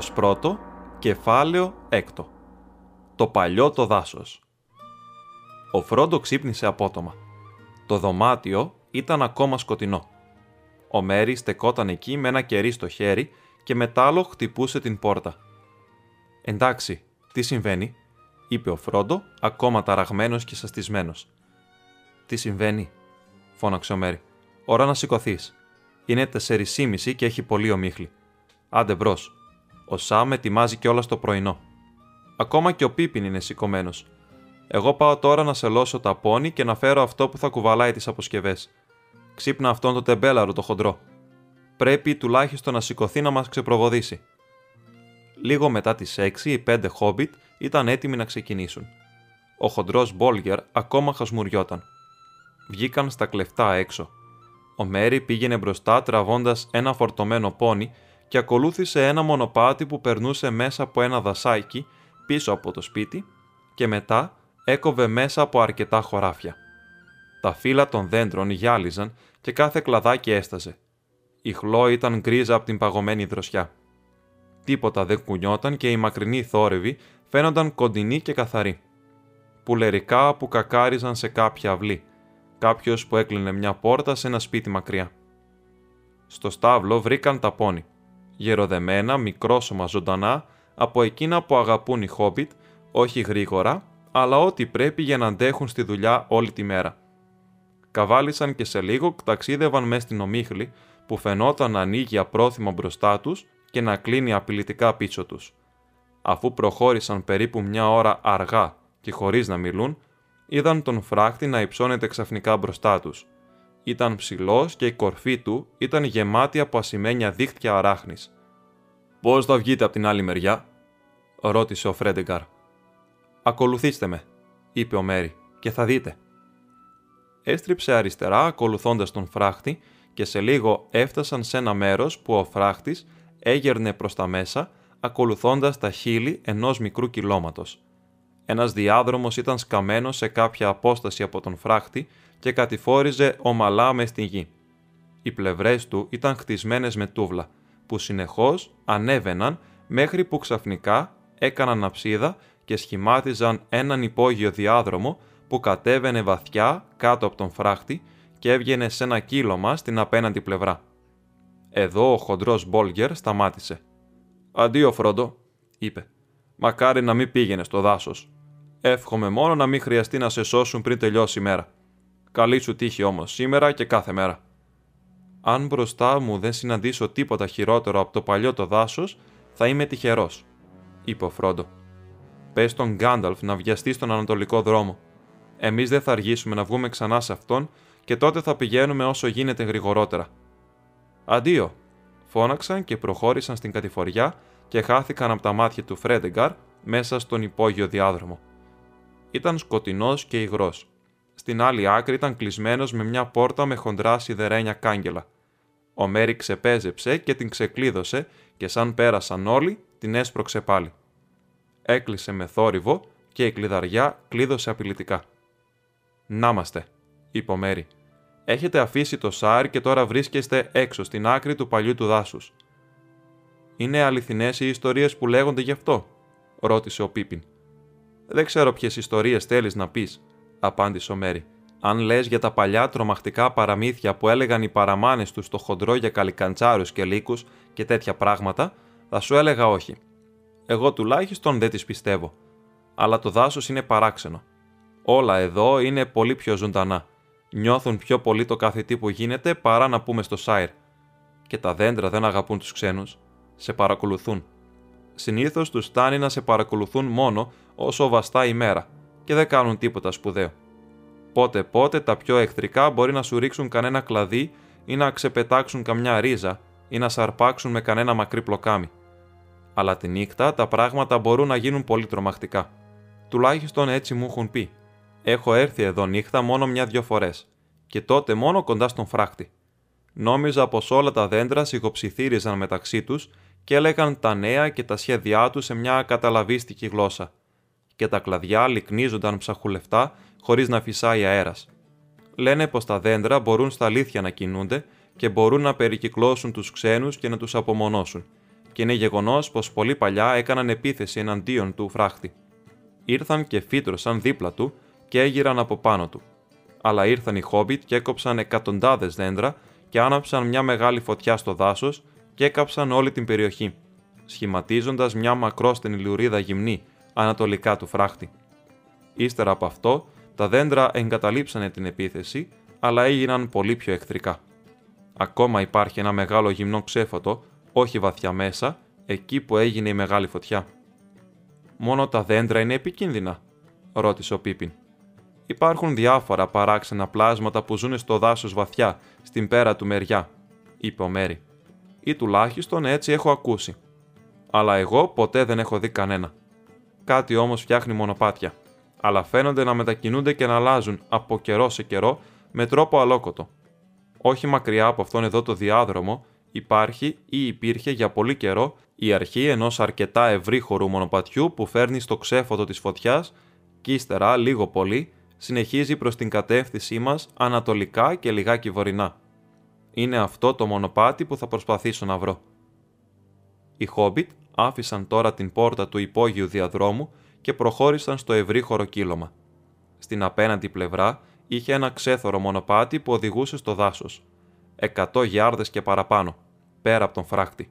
Μέρος πρώτο, κεφάλαιο έκτο. Το παλιό το δάσος. Ο Φρόντο ξύπνησε απότομα. Το δωμάτιο ήταν ακόμα σκοτεινό. Ο Μέρι στεκόταν εκεί με ένα κερί στο χέρι και μετάλλο χτυπούσε την πόρτα. «Εντάξει, τι συμβαίνει» είπε ο Φρόντο, ακόμα ταραγμένος και σαστισμένος. «Τι συμβαίνει» φώναξε ο Μέρι. «Ώρα να σηκωθείς. Είναι τεσσερισήμιση και έχει πολύ ομίχλη. Άντε μπρος, ο Σάμ ετοιμάζει κιόλα το πρωινό. Ακόμα και ο Πίπιν είναι σηκωμένος. Εγώ πάω τώρα να σελώσω τα πόνι και να φέρω αυτό που θα κουβαλάει τις αποσκευές. Ξύπνα αυτόν το τεμπέλαρο το χοντρό. Πρέπει τουλάχιστον να σηκωθεί να μας ξεπροβοδήσει. Λίγο μετά τις 6 οι πέντε χόμπιτ ήταν έτοιμοι να ξεκινήσουν. Ο χοντρός Μπόλγερ ακόμα χασμουριόταν. Βγήκαν στα κλεφτά έξω. Ο Μέρι πήγαινε μπροστά τραβώντας ένα φορτωμένο πόνι και ακολούθησε ένα μονοπάτι που περνούσε μέσα από ένα δασάκι πίσω από το σπίτι και μετά έκοβε μέσα από αρκετά χωράφια. Τα φύλλα των δέντρων γυάλιζαν και κάθε κλαδάκι έσταζε. Η χλώ ήταν γκρίζα από την παγωμένη δροσιά. Τίποτα δεν κουνιόταν και οι μακρινοί θόρυβοι φαίνονταν κοντινοί και καθαροί. Πουλερικά που κακάριζαν σε κάποια αυλή, κάποιος που έκλεινε μια πόρτα σε ένα σπίτι μακριά. Στο στάβλο βρήκαν τα πόνι γεροδεμένα, μικρόσωμα ζωντανά, από εκείνα που αγαπούν οι χόμπιτ, όχι γρήγορα, αλλά ό,τι πρέπει για να αντέχουν στη δουλειά όλη τη μέρα. Καβάλισαν και σε λίγο ταξίδευαν μέσα στην ομίχλη, που φαινόταν να ανοίγει απρόθυμα μπροστά τους και να κλείνει απειλητικά πίσω τους. Αφού προχώρησαν περίπου μια ώρα αργά και χωρίς να μιλούν, είδαν τον φράχτη να υψώνεται ξαφνικά μπροστά τους. Ήταν ψηλός και η κορφή του ήταν γεμάτη από ασημένια δίχτυα αράχνης. Πώς θα βγείτε από την άλλη μεριά, ρώτησε ο Φρέντεγκαρ. Ακολουθήστε με, είπε ο Μέρι, και θα δείτε. Έστριψε αριστερά ακολουθώντας τον φράχτη και σε λίγο έφτασαν σε ένα μέρος που ο φράχτης έγερνε προς τα μέσα, ακολουθώντας τα χείλη ενός μικρού κυλώματος. Ένας διάδρομος ήταν σκαμμένος σε κάποια απόσταση από τον φράχτη και κατηφόριζε ομαλά μες στην γη. Οι πλευρές του ήταν χτισμένες με τούβλα, που συνεχώς ανέβαιναν μέχρι που ξαφνικά έκαναν αψίδα και σχημάτιζαν έναν υπόγειο διάδρομο που κατέβαινε βαθιά κάτω από τον φράχτη και έβγαινε σε ένα κύλωμα στην απέναντι πλευρά. Εδώ ο χοντρός Μπόλγκερ σταμάτησε. «Αντίο, Φρόντο», είπε. «Μακάρι να μην πήγαινε στο δάσος. Εύχομαι μόνο να μην χρειαστεί να σε σώσουν πριν τελειώσει η μέρα. Καλή σου τύχη όμως σήμερα και κάθε μέρα. Αν μπροστά μου δεν συναντήσω τίποτα χειρότερο από το παλιό το δάσος, θα είμαι τυχερός, είπε ο Φρόντο. Πες τον Γκάνταλφ να βιαστεί στον ανατολικό δρόμο. Εμείς δεν θα αργήσουμε να βγούμε ξανά σε αυτόν και τότε θα πηγαίνουμε όσο γίνεται γρηγορότερα. Αντίο, φώναξαν και προχώρησαν στην κατηφοριά και χάθηκαν από τα μάτια του Φρέντεγκαρ μέσα στον υπόγειο διάδρομο. Ήταν σκοτεινός και υγρός στην άλλη άκρη ήταν κλεισμένος με μια πόρτα με χοντρά σιδερένια κάγκελα. Ο Μέρι ξεπέζεψε και την ξεκλείδωσε και σαν πέρασαν όλοι, την έσπρωξε πάλι. Έκλεισε με θόρυβο και η κλειδαριά κλείδωσε απειλητικά. «Νάμαστε», είπε ο Μέρι. «Έχετε αφήσει το Σάρ και τώρα βρίσκεστε έξω στην άκρη του παλιού του δάσους». «Είναι αληθινές οι ιστορίες που λέγονται γι' αυτό», ρώτησε ο Πίπιν. «Δεν ξέρω ποιες ιστορίες θέλεις να πεις», απάντησε ο Μέρι. Αν λες για τα παλιά τρομακτικά παραμύθια που έλεγαν οι παραμάνες τους στο χοντρό για καλικαντσάρους και λύκους και τέτοια πράγματα, θα σου έλεγα όχι. Εγώ τουλάχιστον δεν τις πιστεύω. Αλλά το δάσος είναι παράξενο. Όλα εδώ είναι πολύ πιο ζωντανά. Νιώθουν πιο πολύ το κάθε τι που γίνεται παρά να πούμε στο Σάιρ. Και τα δέντρα δεν αγαπούν τους ξένους. Σε παρακολουθούν. Συνήθως τους φτάνει να σε παρακολουθούν μόνο όσο βαστά η μέρα και δεν κάνουν τίποτα σπουδαίο. Πότε πότε τα πιο εχθρικά μπορεί να σου ρίξουν κανένα κλαδί ή να ξεπετάξουν καμιά ρίζα ή να σαρπάξουν με κανένα μακρύ πλοκάμι. Αλλά τη νύχτα τα πράγματα μπορούν να γίνουν πολύ τρομακτικά. Τουλάχιστον έτσι μου έχουν πει. Έχω έρθει εδώ νύχτα μόνο μια-δυο φορές, και τότε μόνο κοντά στον φράχτη. Νόμιζα πως όλα τα δέντρα σιγοψιθύριζαν μεταξύ τους και έλεγαν τα νέα και τα σχέδιά τους σε μια καταλαβίστικη γλώσσα. Και τα κλαδιά λυκνίζονταν ψαχουλευτά χωρίς να φυσάει αέρας. Λένε πως τα δέντρα μπορούν στα αλήθεια να κινούνται και μπορούν να περικυκλώσουν τους ξένους και να τους απομονώσουν. Και είναι γεγονός πως πολύ παλιά έκαναν επίθεση εναντίον του φράχτη. Ήρθαν και φύτρωσαν δίπλα του και έγειραν από πάνω του. Αλλά ήρθαν οι Χόμπιτ και έκοψαν εκατοντάδες δέντρα και άναψαν μια μεγάλη φωτιά στο δάσος και έκαψαν όλη την περιοχή, σχηματίζοντας μια μακρόστενη λουρίδα γυμνή ανατολικά του φράχτη. Ύστερα από αυτό, τα δέντρα εγκαταλείψανε την επίθεση, αλλά έγιναν πολύ πιο εχθρικά. Ακόμα υπάρχει ένα μεγάλο γυμνό ξέφωτο, όχι βαθιά μέσα, εκεί που έγινε η μεγάλη φωτιά. Μόνο τα δέντρα είναι επικίνδυνα, ρώτησε ο Πίπιν. Υπάρχουν διάφορα παράξενα πλάσματα που ζουν στο δάσος βαθιά, στην πέρα του μεριά, είπε ο Μέρι. Ή τουλάχιστον έτσι έχω ακούσει. Αλλά εγώ ποτέ δεν έχω δει κανένα. Κάτι όμως φτιάχνει μονοπάτια. Αλλά φαίνονται να μετακινούνται και να αλλάζουν από καιρό σε καιρό με τρόπο αλόκοτο. Όχι μακριά από αυτόν εδώ το διάδρομο υπάρχει ή υπήρχε για πολύ καιρό η αρχή ενός αρκετά ευρύχωρου μονοπατιού που φέρνει στο ξέφωτο της φωτιάς και ύστερα, λίγο πολύ, συνεχίζει προς την κατεύθυνσή μας ανατολικά και λιγάκι βορεινά. Είναι αυτό το μονοπάτι που θα προσπαθήσω να βρω. Οι Χόμπιτ άφησαν τώρα την πόρτα του υπόγειου διαδρόμου και προχώρησαν στο ευρύχωρο κύλωμα. Στην απέναντι πλευρά είχε ένα ξέθωρο μονοπάτι που οδηγούσε στο δάσος. Εκατό γιάρδες και παραπάνω, πέρα από τον φράκτη.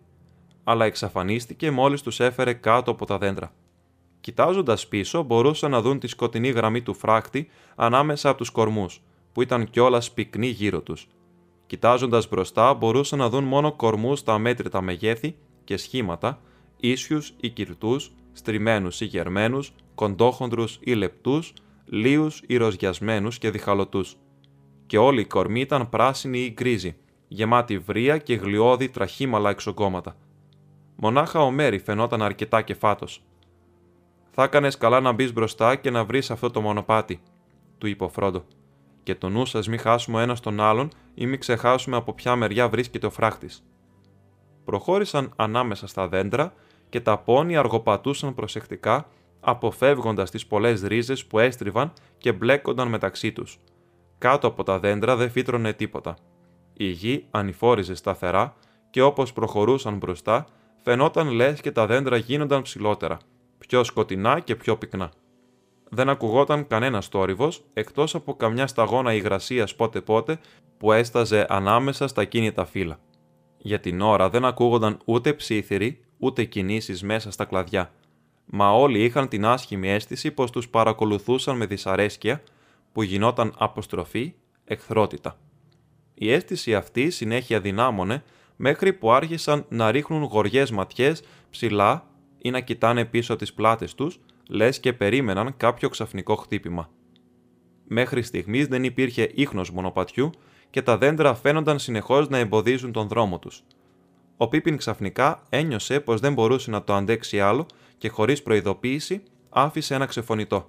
Αλλά εξαφανίστηκε μόλις τους έφερε κάτω από τα δέντρα. Κοιτάζοντας πίσω, μπορούσαν να δουν τη σκοτεινή γραμμή του φράκτη ανάμεσα από τους κορμούς, που ήταν κιόλας πυκνοί γύρω τους. Κοιτάζοντας μπροστά, μπορούσαν να δουν μόνο κορμούς στα αμέτρητα μεγέθη και σχήματα, ίσιους ή κυρτούς, στριμμένους ή γερμένους, κοντόχοντρου ή λεπτούς, λίους ή ροζιασμένους και διχαλωτούς. Και όλοι οι κορμοί ήταν πράσινοι ή γκρίζοι, γεμάτοι βρία και γλιώδη τραχύμαλα εξογκώματα. Μονάχα ο Μέρι φαινόταν αρκετά κεφάτος θα έκανες καλά να μπεις μπροστά και να βρεις αυτό το μονοπάτι, του είπε ο Φρόντο. Και το νου σας μην χάσουμε ένας τον άλλον ή μην ξεχάσουμε από ποια μεριά βρίσκεται ο φράχτης. Προχώρησαν ανάμεσα στα δέντρα και τα πόνοι αργοπατούσαν προσεκτικά, αποφεύγοντας τις πολλές ρίζες που έστριβαν και μπλέκονταν μεταξύ τους. Κάτω από τα δέντρα δεν φύτρωνε τίποτα. Η γη ανηφόριζε σταθερά και όπως προχωρούσαν μπροστά, φαινόταν λες και τα δέντρα γίνονταν ψηλότερα πιο σκοτεινά και πιο πυκνά. Δεν ακουγόταν κανένας τόρυβο εκτός από καμιά σταγόνα υγρασίας πότε-πότε που έσταζε ανάμεσα στα κίνητα φύλλα. Για την ώρα δεν ακούγονταν ούτε ψήθυροι ούτε κινήσεις μέσα στα κλαδιά, μα όλοι είχαν την άσχημη αίσθηση πως τους παρακολουθούσαν με δυσαρέσκεια που γινόταν αποστροφή, εχθρότητα. Η αίσθηση αυτή συνέχεια δυνάμωνε μέχρι που άρχισαν να ρίχνουν γοριές ματιές ψηλά ή να κοιτάνε πίσω τις πλάτες τους, λες και περίμεναν κάποιο ξαφνικό χτύπημα. Μέχρι στιγμής δεν υπήρχε ίχνος μονοπατιού και τα δέντρα φαίνονταν συνεχώς να εμποδίζουν τον δρόμο τους. Ο Πίπιν ξαφνικά ένιωσε πως δεν μπορούσε να το αντέξει άλλο και χωρίς προειδοποίηση άφησε ένα ξεφωνητό.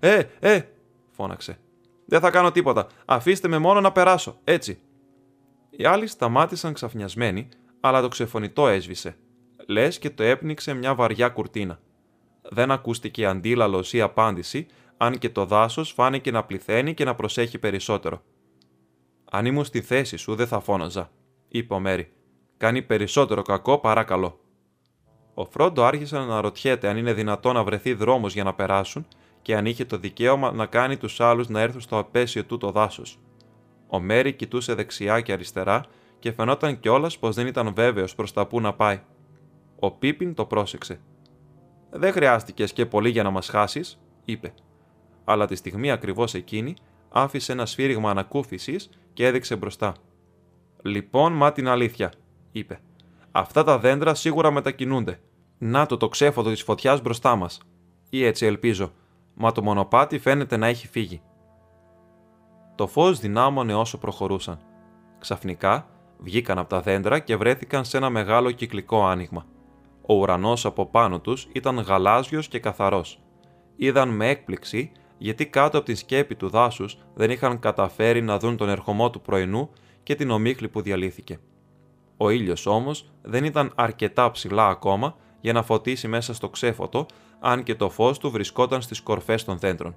«Ε, ε!» φώναξε. «Δεν θα κάνω τίποτα. Αφήστε με μόνο να περάσω. Έτσι». Οι άλλοι σταμάτησαν ξαφνιασμένοι, αλλά το ξεφωνητό έσβησε λες και το έπνιξε μια βαριά κουρτίνα. Δεν ακούστηκε αντίλαλος ή απάντηση, αν και το δάσος φάνηκε να πληθαίνει και να προσέχει περισσότερο. Αν ήμουν στη θέση σου, δεν θα φώναζα, είπε ο Μέρι. Κάνει περισσότερο κακό παρά καλό. Ο Φρόντο άρχισε να αναρωτιέται αν είναι δυνατό να βρεθεί δρόμος για να περάσουν και αν είχε το δικαίωμα να κάνει τους άλλους να έρθουν στο απέσιο του το δάσος. Ο Μέρι κοιτούσε δεξιά και αριστερά και φαινόταν κιόλας πως δεν ήταν βέβαιος προς τα πού να πάει. Ο Πίπιν το πρόσεξε. Δεν χρειάστηκες και πολύ για να μας χάσεις, είπε. Αλλά τη στιγμή ακριβώς εκείνη άφησε ένα σφύριγμα ανακούφισης και έδειξε μπροστά. Λοιπόν, μα την αλήθεια, είπε. Αυτά τα δέντρα σίγουρα μετακινούνται. Να το το ξέφωτο της φωτιάς μπροστά μας. Ή έτσι ελπίζω, μα το μονοπάτι φαίνεται να έχει φύγει. Το φως δυνάμωνε όσο προχωρούσαν. Ξαφνικά βγήκαν από τα δέντρα και βρέθηκαν σε ένα μεγάλο κυκλικό άνοιγμα. Ο ουρανός από πάνω τους ήταν γαλάζιος και καθαρός. Είδαν με έκπληξη γιατί κάτω από την σκέπη του δάσους δεν είχαν καταφέρει να δουν τον ερχομό του πρωινού και την ομίχλη που διαλύθηκε. Ο ήλιος όμως δεν ήταν αρκετά ψηλά ακόμα για να φωτίσει μέσα στο ξέφωτο, αν και το φως του βρισκόταν στις κορφές των δέντρων.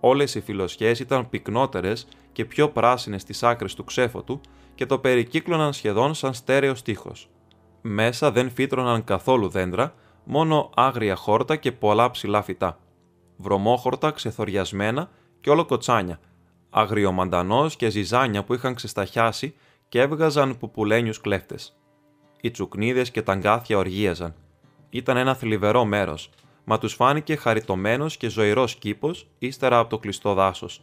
Όλες οι φιλοσιές ήταν πυκνότερες και πιο πράσινες στις άκρες του ξέφωτου και το περικύκλωναν σχεδόν σαν στέρεος στίχος. Μέσα δεν φύτρωναν καθόλου δέντρα, μόνο άγρια χόρτα και πολλά ψηλά φυτά. Βρωμόχορτα ξεθοριασμένα και όλο κοτσάνια, αγριομαντανός και ζυζάνια που είχαν ξεσταχιάσει και έβγαζαν πουπουλένιους κλέφτες. Οι τσουκνίδες και τα αγκάθια οργίαζαν. Ήταν ένα θλιβερό μέρος, μα τους φάνηκε χαριτωμένος και ζωηρός κήπος ύστερα από το κλειστό δάσος.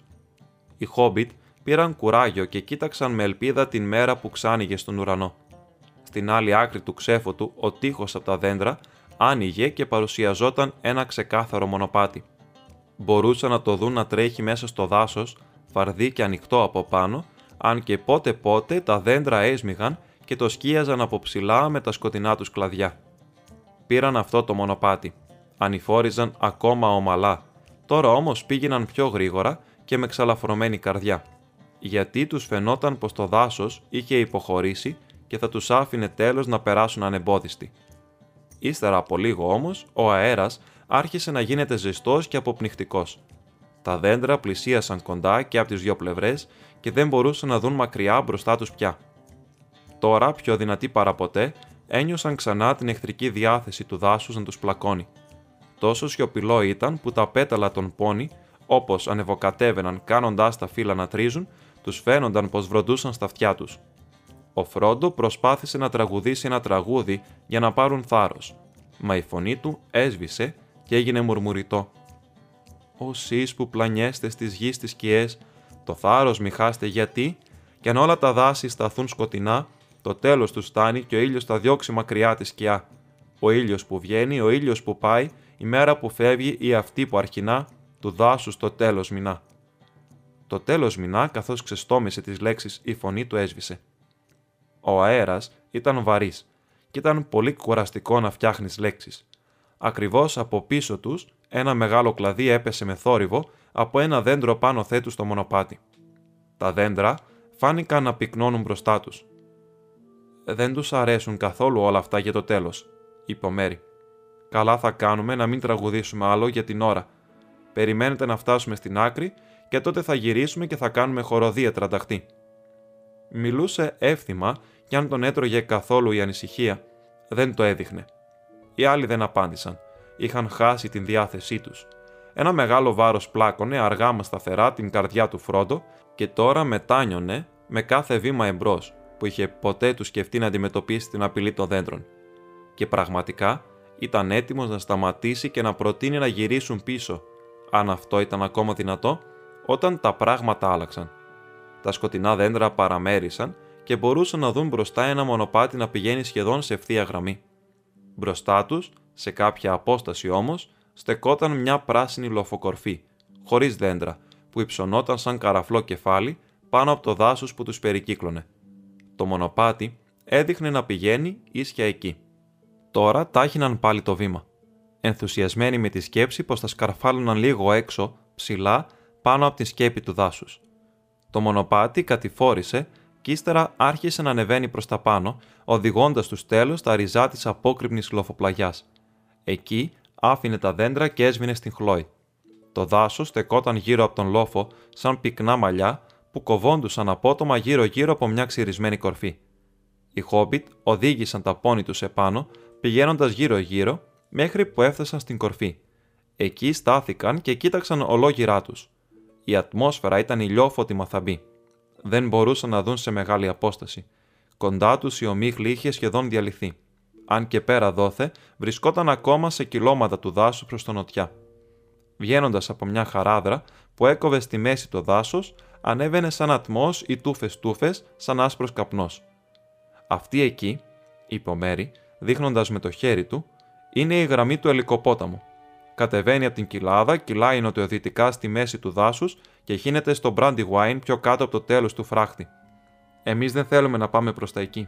Οι Χόμπιτ πήραν κουράγιο και κοίταξαν με ελπίδα την μέρα που ξάνοιγε στον ουρανό. Στην άλλη άκρη του ξέφωτου, ο τείχος από τα δέντρα άνοιγε και παρουσιαζόταν ένα ξεκάθαρο μονοπάτι. Μπορούσαν να το δουν να τρέχει μέσα στο δάσος, φαρδί και ανοιχτό από πάνω, αν και πότε πότε τα δέντρα έσμιγαν και το σκίαζαν από ψηλά με τα σκοτεινά τους κλαδιά. Πήραν αυτό το μονοπάτι. Ανηφόριζαν ακόμα ομαλά. Τώρα όμως πήγαιναν πιο γρήγορα και με ξαλαφρωμένη καρδιά. Γιατί τους φαινόταν πως το δάσος είχε υποχωρήσει και θα τους άφηνε τέλος να περάσουν ανεμπόδιστοι. Ύστερα από λίγο όμως, ο αέρας άρχισε να γίνεται ζεστός και αποπνιχτικός. Τα δέντρα πλησίασαν κοντά και από τις δύο πλευρές και δεν μπορούσαν να δουν μακριά μπροστά τους πια. Τώρα, πιο δυνατοί παραποτέ, ένιωσαν ξανά την εχθρική διάθεση του δάσους να τους πλακώνει. Τόσο σιωπηλό ήταν που τα πέταλα των πόνι, όπως ανεβοκατέβαιναν κάνοντάς τα φύλλα να τρίζουν, τους φαίνονταν πως βροντούσαν στα αυτιά τους. Ο Φρόντο προσπάθησε να τραγουδήσει ένα τραγούδι για να πάρουν θάρρος, μα η φωνή του έσβησε και έγινε μουρμουριτό. «Ο που πλανιέστε στις γης τις σκιές, το θάρρος μη χάστε γιατί, κι αν όλα τα δάση σταθούν σκοτεινά, το τέλος τους στάνει και ο ήλιος θα διώξει μακριά της σκιά. Ο ήλιος που βγαίνει, ο ήλιος που πάει, η μέρα που φεύγει ή αυτή που αρχινά, του δάσους το τέλος μηνά. Το τέλος μηνά, καθώς ξεστόμησε τις λέξεις, η φωνή του έσβησε. Ο αέρας ήταν βαρύς και ήταν πολύ κουραστικό να φτιάχνεις λέξεις. Ακριβώς από πίσω τους, ένα μεγάλο κλαδί έπεσε με θόρυβο από ένα δέντρο πάνω θέτου στο μονοπάτι. Τα δέντρα φάνηκαν να πυκνώνουν μπροστά τους. «Δεν τους αρέσουν καθόλου όλα αυτά για το τέλος», είπε ο Μέρι. «Καλά θα κάνουμε να μην τραγουδήσουμε άλλο για την ώρα. Περιμένετε να φτάσουμε στην άκρη και τότε θα γυρίσουμε και θα κάνουμε χοροδία τρανταχτή». Μιλούσε εύθυμα και αν τον έτρωγε καθόλου η ανησυχία, δεν το έδειχνε. Οι άλλοι δεν απάντησαν. Είχαν χάσει την διάθεσή τους. Ένα μεγάλο βάρος πλάκωνε αργά μα σταθερά την καρδιά του Φρόντο και τώρα μετάνιωνε με κάθε βήμα εμπρός που είχε ποτέ του σκεφτεί να αντιμετωπίσει την απειλή των δέντρων. Και πραγματικά ήταν έτοιμος να σταματήσει και να προτείνει να γυρίσουν πίσω, αν αυτό ήταν ακόμα δυνατό, όταν τα πράγματα άλλαξαν. Τα σκοτεινά δέντρα παραμέρισαν και μπορούσαν να δουν μπροστά ένα μονοπάτι να πηγαίνει σχεδόν σε ευθεία γραμμή. Μπροστά τους, σε κάποια απόσταση όμως, στεκόταν μια πράσινη λοφοκορφή, χωρίς δέντρα, που υψωνόταν σαν καραφλό κεφάλι πάνω από το δάσος που τους περικύκλωνε. Το μονοπάτι έδειχνε να πηγαίνει ίσια εκεί. Τώρα τάχυναν πάλι το βήμα. Ενθουσιασμένοι με τη σκέψη πως θα σκαρφάλωναν λίγο έξω, ψηλά, πάνω από τη σκέπη του δάσους. Το μονοπάτι κατηφόρησε και ύστερα άρχισε να ανεβαίνει προς τα πάνω, οδηγώντας τους τέλος στα ριζά της απόκρυπνης λοφοπλαγιάς. Εκεί άφηνε τα δέντρα και έσβηνε στην χλόη. Το δάσος στεκόταν γύρω από τον λόφο σαν πυκνά μαλλιά που κοβόντουσαν απότομα γύρω-γύρω από μια ξυρισμένη κορφή. Οι Χόμπιτ οδήγησαν τα πόνι τους επάνω, πηγαίνοντας γύρω-γύρω μέχρι που έφτασαν στην κορφή. Εκεί στάθηκαν και κοίταξαν ολόγυρά τους. Η ατμόσφαιρα ήταν ηλιόφωτη μαθαμπή. Δεν μπορούσαν να δουν σε μεγάλη απόσταση. Κοντά τους η ομίχλη είχε σχεδόν διαλυθεί αν και πέρα δόθε, βρισκόταν ακόμα σε κιλώματα του δάσου προς τον νοτιά. Βγαίνοντας από μια χαράδρα που έκοβε στη μέση το δάσος, ανέβαινε σαν ατμός ή τούφε-τούφε, σαν άσπρος καπνός. Αυτή εκεί, είπε ο Μέρι, δείχνοντας με το χέρι του, είναι η γραμμή του ελικοπόταμου. Κατεβαίνει από την κοιλάδα, κυλάει νοτιοδυτικά στη μέση του δάσους και χύνεται στο Brandywine πιο κάτω από το τέλος του φράχτη. Εμείς δεν θέλουμε να πάμε προς τα εκεί.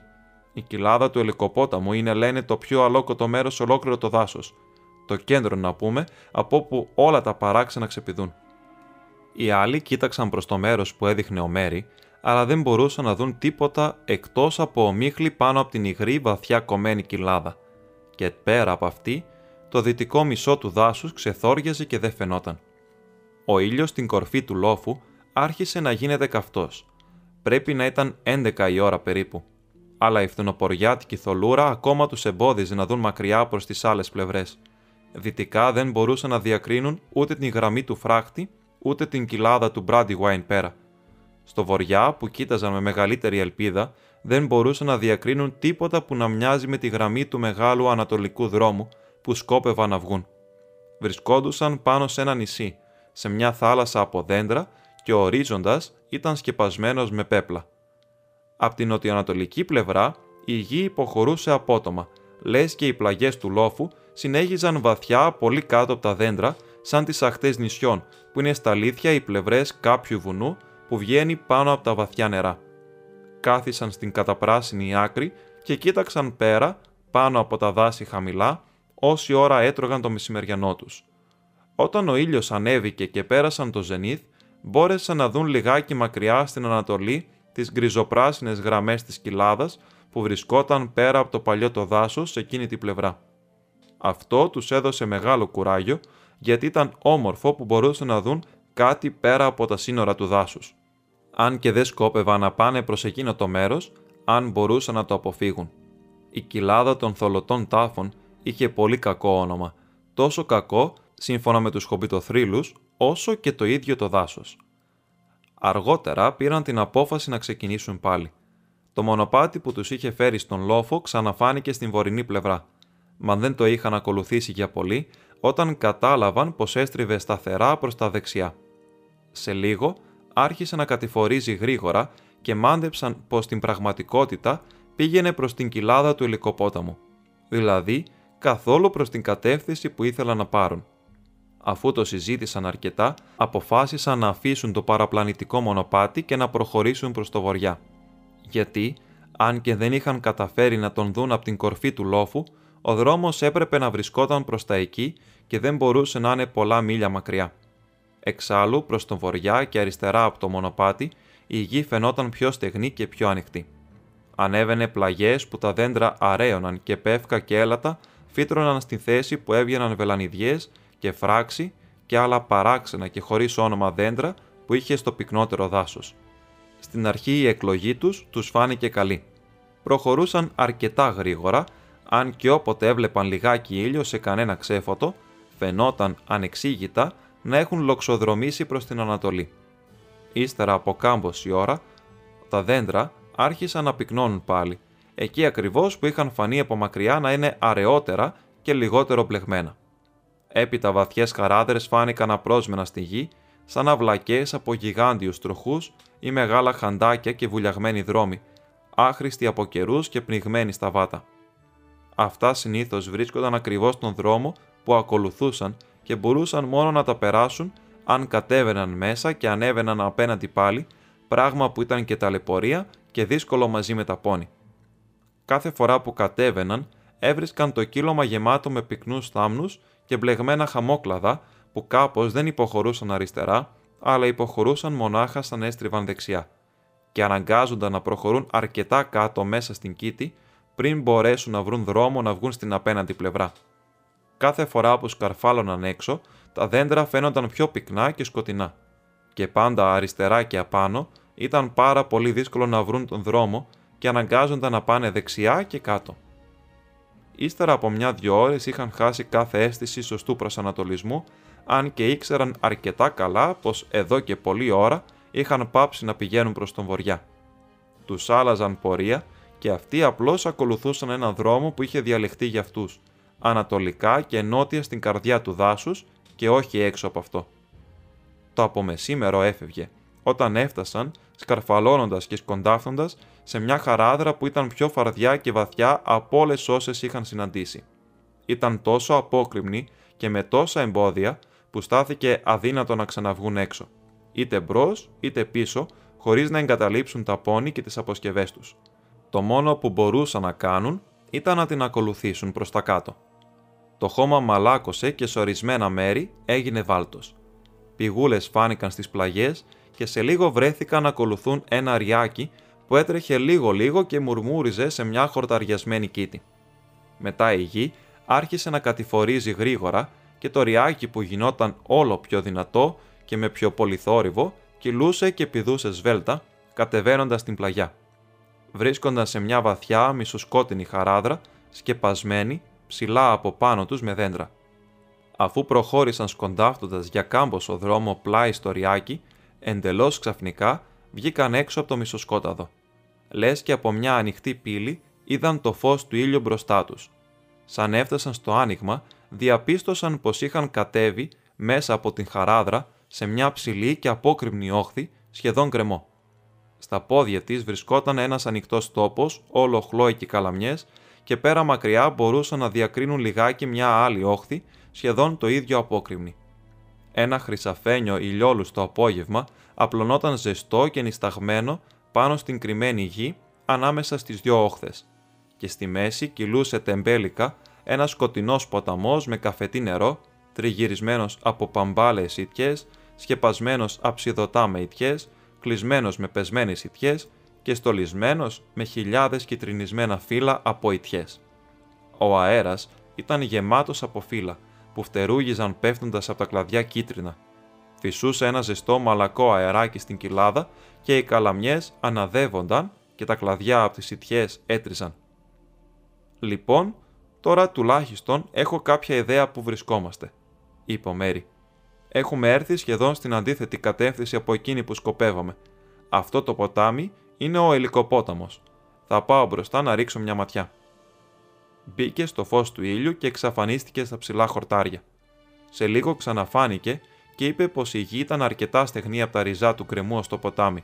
Η κοιλάδα του ελικοπόταμου είναι, λένε, το πιο αλόκοτο μέρος σε ολόκληρο το δάσος. Το κέντρο, να πούμε, από όπου όλα τα παράξενα ξεπηδούν. Οι άλλοι κοίταξαν προς το μέρος που έδειχνε ο Μέρι, αλλά δεν μπορούσαν να δουν τίποτα εκτός από ομίχλη πάνω από την υγρή βαθιά κομμένη κοιλάδα. Και πέρα από αυτή, το δυτικό μισό του δάσους ξεθόριαζε και δεν φαινόταν. Ο ήλιος στην κορφή του λόφου άρχισε να γίνεται καυτός. Πρέπει να ήταν 11 η ώρα περίπου. Αλλά η φθινοποριάτικη θολούρα ακόμα τους εμπόδιζε να δουν μακριά προς τις άλλες πλευρές. Δυτικά δεν μπορούσαν να διακρίνουν ούτε την γραμμή του φράχτη, ούτε την κοιλάδα του Brandywine πέρα. Στο βορειά, που κοίταζαν με μεγαλύτερη ελπίδα, δεν μπορούσαν να διακρίνουν τίποτα που να μοιάζει με τη γραμμή του μεγάλου ανατολικού δρόμου που σκόπευαν να βγουν. Βρισκόντουσαν πάνω σε ένα νησί, σε μια θάλασσα από δέντρα και ο ορίζοντας ήταν σκεπασμένος με πέπλα. Απ' την νοτιοανατολική πλευρά η γη υποχωρούσε απότομα, λες και οι πλαγιές του λόφου συνέχιζαν βαθιά πολύ κάτω από τα δέντρα σαν τις αχτές νησιών που είναι στα αλήθεια οι πλευρές κάποιου βουνού που βγαίνει πάνω από τα βαθιά νερά. Κάθισαν στην καταπράσινη άκρη και κοίταξαν πέρα, πάνω από τα δάση χαμηλά, όση ώρα έτρωγαν το μεσημεριανό τους. Όταν ο ήλιος ανέβηκε και πέρασαν το ζενήθ, μπόρεσαν να δουν λιγάκι μακριά στην Ανατολή τις γκριζοπράσινες γραμμές της κοιλάδας που βρισκόταν πέρα από το παλιό το δάσος σε εκείνη την πλευρά. Αυτό τους έδωσε μεγάλο κουράγιο γιατί ήταν όμορφο που μπορούσαν να δουν κάτι πέρα από τα σύνορα του δάσους. Αν και δεν σκόπευαν να πάνε προς εκείνο το μέρος, αν μπορούσαν να το αποφύγουν. Η κοιλάδα των θολωτών τάφων είχε πολύ κακό όνομα, τόσο κακό, σύμφωνα με τους χομπιτοθρύλους, όσο και το ίδιο το δάσος. Αργότερα πήραν την απόφαση να ξεκινήσουν πάλι. Το μονοπάτι που τους είχε φέρει στον λόφο ξαναφάνηκε στην βορεινή πλευρά. Μα δεν το είχαν ακολουθήσει για πολύ, όταν κατάλαβαν πως έστριβε σταθερά προς τα δεξιά. Σε λίγο άρχισε να κατηφορίζει γρήγορα και μάντεψαν πως στην πραγματικότητα πήγαινε προς την κοιλάδα του ελικοπόταμου. Δηλαδή, καθόλου προς την κατεύθυνση που ήθελαν να πάρουν. Αφού το συζήτησαν αρκετά, αποφάσισαν να αφήσουν το παραπλανητικό μονοπάτι και να προχωρήσουν προς το βοριά. Γιατί, αν και δεν είχαν καταφέρει να τον δουν από την κορφή του λόφου, ο δρόμος έπρεπε να βρισκόταν προς τα εκεί και δεν μπορούσε να είναι πολλά μίλια μακριά. Εξάλλου, προς τον βοριά και αριστερά από το μονοπάτι, η γη φαινόταν πιο στεγνή και πιο ανοιχτή. Ανέβαινε πλαγιές που τα δέντρα αραίωναν και πεύκα και έλατα φύτρωναν στη θέση που έβγαιναν βελανιδιές και φράξη και άλλα παράξενα και χωρίς όνομα δέντρα που είχε στο πυκνότερο δάσος. Στην αρχή η εκλογή τους τους φάνηκε καλή. Προχωρούσαν αρκετά γρήγορα, αν και όποτε έβλεπαν λιγάκι ήλιο σε κανένα ξέφωτο, φαινόταν ανεξήγητα να έχουν λοξοδρομήσει προς την Ανατολή. Ύστερα από κάμποση ώρα, τα δέντρα άρχισαν να πυκνώνουν πάλι, εκεί ακριβώς που είχαν φανεί από μακριά να είναι αραιότερα και λιγότερο μπλεγμένα. Έπειτα βαθιές χαράδρες φάνηκαν απρόσμενα στη γη, σαν αυλακές από γιγάντιους τροχούς ή μεγάλα χαντάκια και βουλιαγμένοι δρόμοι, άχρηστοι από καιρούς και πνιγμένοι στα βάτα. Αυτά συνήθως βρίσκονταν ακριβώς στον δρόμο που ακολουθούσαν και μπορούσαν μόνο να τα περάσουν αν κατέβαιναν μέσα και ανέβαιναν απέναντι πάλι, πράγμα που ήταν και ταλαιπωρία και δύσκολο μαζί με τα πόνη. Κάθε φορά που κατέβαιναν, έβρισκαν το κύλωμα γεμάτο με πυκνούς θάμνους και μπλεγμένα χαμόκλαδα που κάπως δεν υποχωρούσαν αριστερά, αλλά υποχωρούσαν μονάχα σαν έστριβαν δεξιά και αναγκάζονταν να προχωρούν αρκετά κάτω μέσα στην κήτη πριν μπορέσουν να βρουν δρόμο να βγουν στην απέναντι πλευρά. Κάθε φορά που σκαρφάλωναν έξω, τα δέντρα φαίνονταν πιο πυκνά και σκοτεινά. Και πάντα αριστερά και απάνω ήταν πάρα πολύ δύσκολο να βρουν τον δρόμο και αναγκάζονταν να πάνε δεξιά και κάτω. Ύστερα από μια-δυο ώρες είχαν χάσει κάθε αίσθηση σωστού προσανατολισμού, αν και ήξεραν αρκετά καλά πως εδώ και πολλή ώρα είχαν πάψει να πηγαίνουν προς τον βοριά. Τους άλλαζαν πορεία και αυτοί απλώς ακολουθούσαν έναν δρόμο που είχε διαλεχτεί για αυτούς, ανατολικά και νότια στην καρδιά του δάσους και όχι έξω από αυτό. Το απομεσήμερο έφευγε. Όταν έφτασαν, σκαρφαλώνοντας και σκοντάφτοντας σε μια χαράδρα που ήταν πιο φαρδιά και βαθιά από όλες όσες είχαν συναντήσει. Ήταν τόσο απόκρημνη και με τόσα εμπόδια που στάθηκε αδύνατο να ξαναβγούν έξω, είτε μπρος είτε πίσω, χωρίς να εγκαταλείψουν τα πόνι και τις αποσκευές τους. Το μόνο που μπορούσαν να κάνουν ήταν να την ακολουθήσουν προς τα κάτω. Το χώμα μαλάκωσε και σε ορισμένα μέρη έγινε βάλτος. Πηγούλες φάνηκαν στις πλαγιές και σε λίγο βρέθηκαν να ακολουθούν ένα αριάκι που έτρεχε λίγο-λίγο και μουρμούριζε σε μια χορταριασμένη κήτη. Μετά η γη άρχισε να κατηφορίζει γρήγορα και το ριάκι που γινόταν όλο πιο δυνατό και με πιο πολυθόρυβο κυλούσε και πηδούσε σβέλτα, κατεβαίνοντας την πλαγιά. Βρίσκονταν σε μια βαθιά μισοσκότεινη χαράδρα, σκεπασμένη ψηλά από πάνω τους με δέντρα. Αφού προχώρησαν σκοντάφτοντας για κάμποσο δρόμο πλάι στο ριάκι, εντελώς ξαφνικά βγήκαν έξω από το μισοσκόταδο. Λες και από μια ανοιχτή πύλη είδαν το φως του ήλιου μπροστά τους. Σαν έφτασαν στο άνοιγμα, διαπίστωσαν πως είχαν κατέβει μέσα από την χαράδρα σε μια ψηλή και απόκρημνη όχθη, σχεδόν κρεμό. Στα πόδια της βρισκόταν ένας ανοιχτός τόπος, όλο χλόι και καλαμιές, και πέρα μακριά μπορούσαν να διακρίνουν λιγάκι μια άλλη όχθη, σχεδόν το ίδιο απόκρημνη. Ένα χρυσαφένιο ηλιόλου στο απόγευμα απλωνόταν ζεστό και νησταγμένο πάνω στην κρυμμένη γη ανάμεσα στις δυο όχθες και στη μέση κυλούσε τεμπέλικα ένας σκοτεινός ποταμός με καφετή νερό, τριγυρισμένος από παμπάλες ιτιές, σκεπασμένος αψιδωτά με ιτιές, κλεισμένος με πεσμένες ιτιές και στολισμένος με χιλιάδες κυτρινισμένα φύλλα από ιτιές. Ο αέρας ήταν γεμάτος από φύλλα που φτερούγιζαν πέφτοντας από τα κλαδιά κίτρινα. Φυσούσε ένα ζεστό μαλακό αεράκι στην κοιλάδα και οι καλαμιές αναδεύονταν και τα κλαδιά από τις ιτιές έτριζαν. Λοιπόν, τώρα τουλάχιστον έχω κάποια ιδέα που βρισκόμαστε, είπε ο Μέρι. Έχουμε έρθει σχεδόν στην αντίθετη κατεύθυνση από εκείνη που σκοπεύαμε. Αυτό το ποτάμι είναι ο ελικοπόταμος. Θα πάω μπροστά να ρίξω μια ματιά. Μπήκε στο φως του ήλιου και εξαφανίστηκε στα ψηλά χορτάρια. Σε λίγο ξαναφάνηκε και είπε πως η γη ήταν αρκετά στεγνή από τα ριζά του κρεμού στο ποτάμι.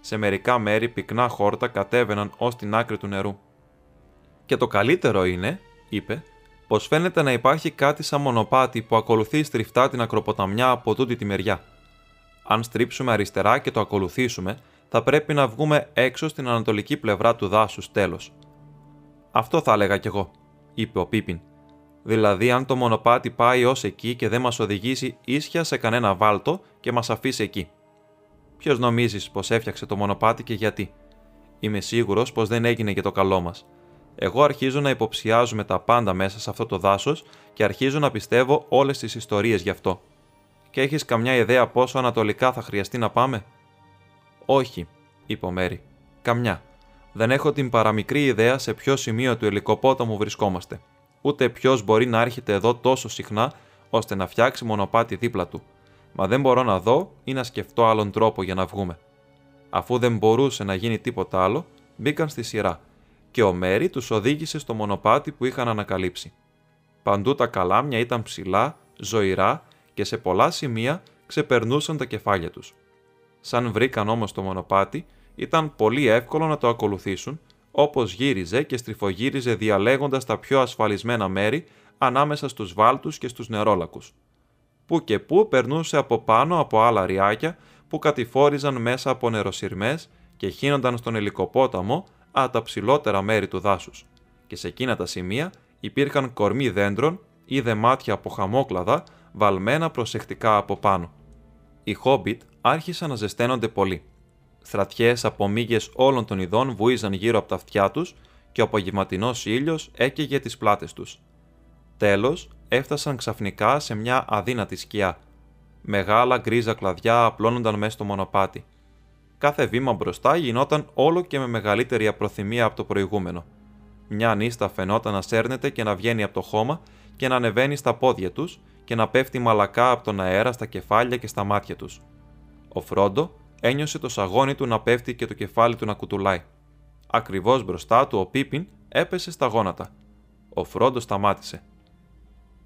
Σε μερικά μέρη πυκνά χόρτα κατέβαιναν ως την άκρη του νερού. Και το καλύτερο είναι, είπε, πως φαίνεται να υπάρχει κάτι σαν μονοπάτι που ακολουθεί στριφτά την ακροποταμιά από τούτη τη μεριά. Αν στρίψουμε αριστερά και το ακολουθήσουμε, θα πρέπει να βγούμε έξω στην ανατολική πλευρά του δάσους τέλος. Αυτό θα έλεγα κι εγώ, είπε ο Πίπιν. Δηλαδή, αν το μονοπάτι πάει ως εκεί και δεν μας οδηγήσει ίσια σε κανένα βάλτο και μας αφήσει εκεί. Ποιος νομίζεις πως έφτιαξε το μονοπάτι και γιατί; Είμαι σίγουρος πως δεν έγινε για το καλό μας. Εγώ αρχίζω να υποψιάζουμε τα πάντα μέσα σε αυτό το δάσος και αρχίζω να πιστεύω όλες τις ιστορίες γι' αυτό. Και έχεις καμιά ιδέα πόσο ανατολικά θα χρειαστεί να πάμε; Όχι, είπε ο Μέρι. Καμιά. Δεν έχω την παραμικρή ιδέα σε ποιο σημείο του ελικοπόταμου βρισκόμαστε. Ούτε ποιος μπορεί να έρχεται εδώ τόσο συχνά ώστε να φτιάξει μονοπάτι δίπλα του. Μα δεν μπορώ να δω ή να σκεφτώ άλλον τρόπο για να βγούμε. Αφού δεν μπορούσε να γίνει τίποτα άλλο, μπήκαν στη σειρά και ο Μέρι τους οδήγησε στο μονοπάτι που είχαν ανακαλύψει. Παντού τα καλάμια ήταν ψηλά, ζωηρά και σε πολλά σημεία ξεπερνούσαν τα κεφάλια τους. Σαν βρήκαν όμως το μονοπάτι, ήταν πολύ εύκολο να το ακολουθήσουν, όπως γύριζε και στριφογύριζε διαλέγοντας τα πιο ασφαλισμένα μέρη ανάμεσα στους βάλτους και στους νερόλακους. Που και που περνούσε από πάνω από άλλα ριάκια που κατηφόριζαν μέσα από νεροσυρμές και χύνονταν στον ελικοπόταμο α τα ψηλότερα μέρη του δάσους. Και σε εκείνα τα σημεία υπήρχαν κορμοί δέντρων ή δεμάτια από χαμόκλαδα βαλμένα προσεκτικά από πάνω. Οι Χόμπιτ άρχισαν να ζεσταίνονται πολύ. Στρατιές από μύγες όλων των ειδών βούιζαν γύρω από τα αυτιά τους και ο απογευματινός ήλιος έκαιγε τις πλάτες τους. Τέλος, έφτασαν ξαφνικά σε μια αδύνατη σκιά. Μεγάλα γκρίζα κλαδιά απλώνονταν μέσα στο μονοπάτι. Κάθε βήμα μπροστά γινόταν όλο και με μεγαλύτερη απροθυμία από το προηγούμενο. Μια νύστα φαινόταν να σέρνεται και να βγαίνει από το χώμα και να ανεβαίνει στα πόδια τους και να πέφτει μαλακά από τον αέρα στα κεφάλια και στα μάτια τους. Ο Φρόντο ένιωσε το σαγόνι του να πέφτει και το κεφάλι του να κουτουλάει. Ακριβώς μπροστά του ο Πίπιν έπεσε στα γόνατα. Ο Φρόντος σταμάτησε.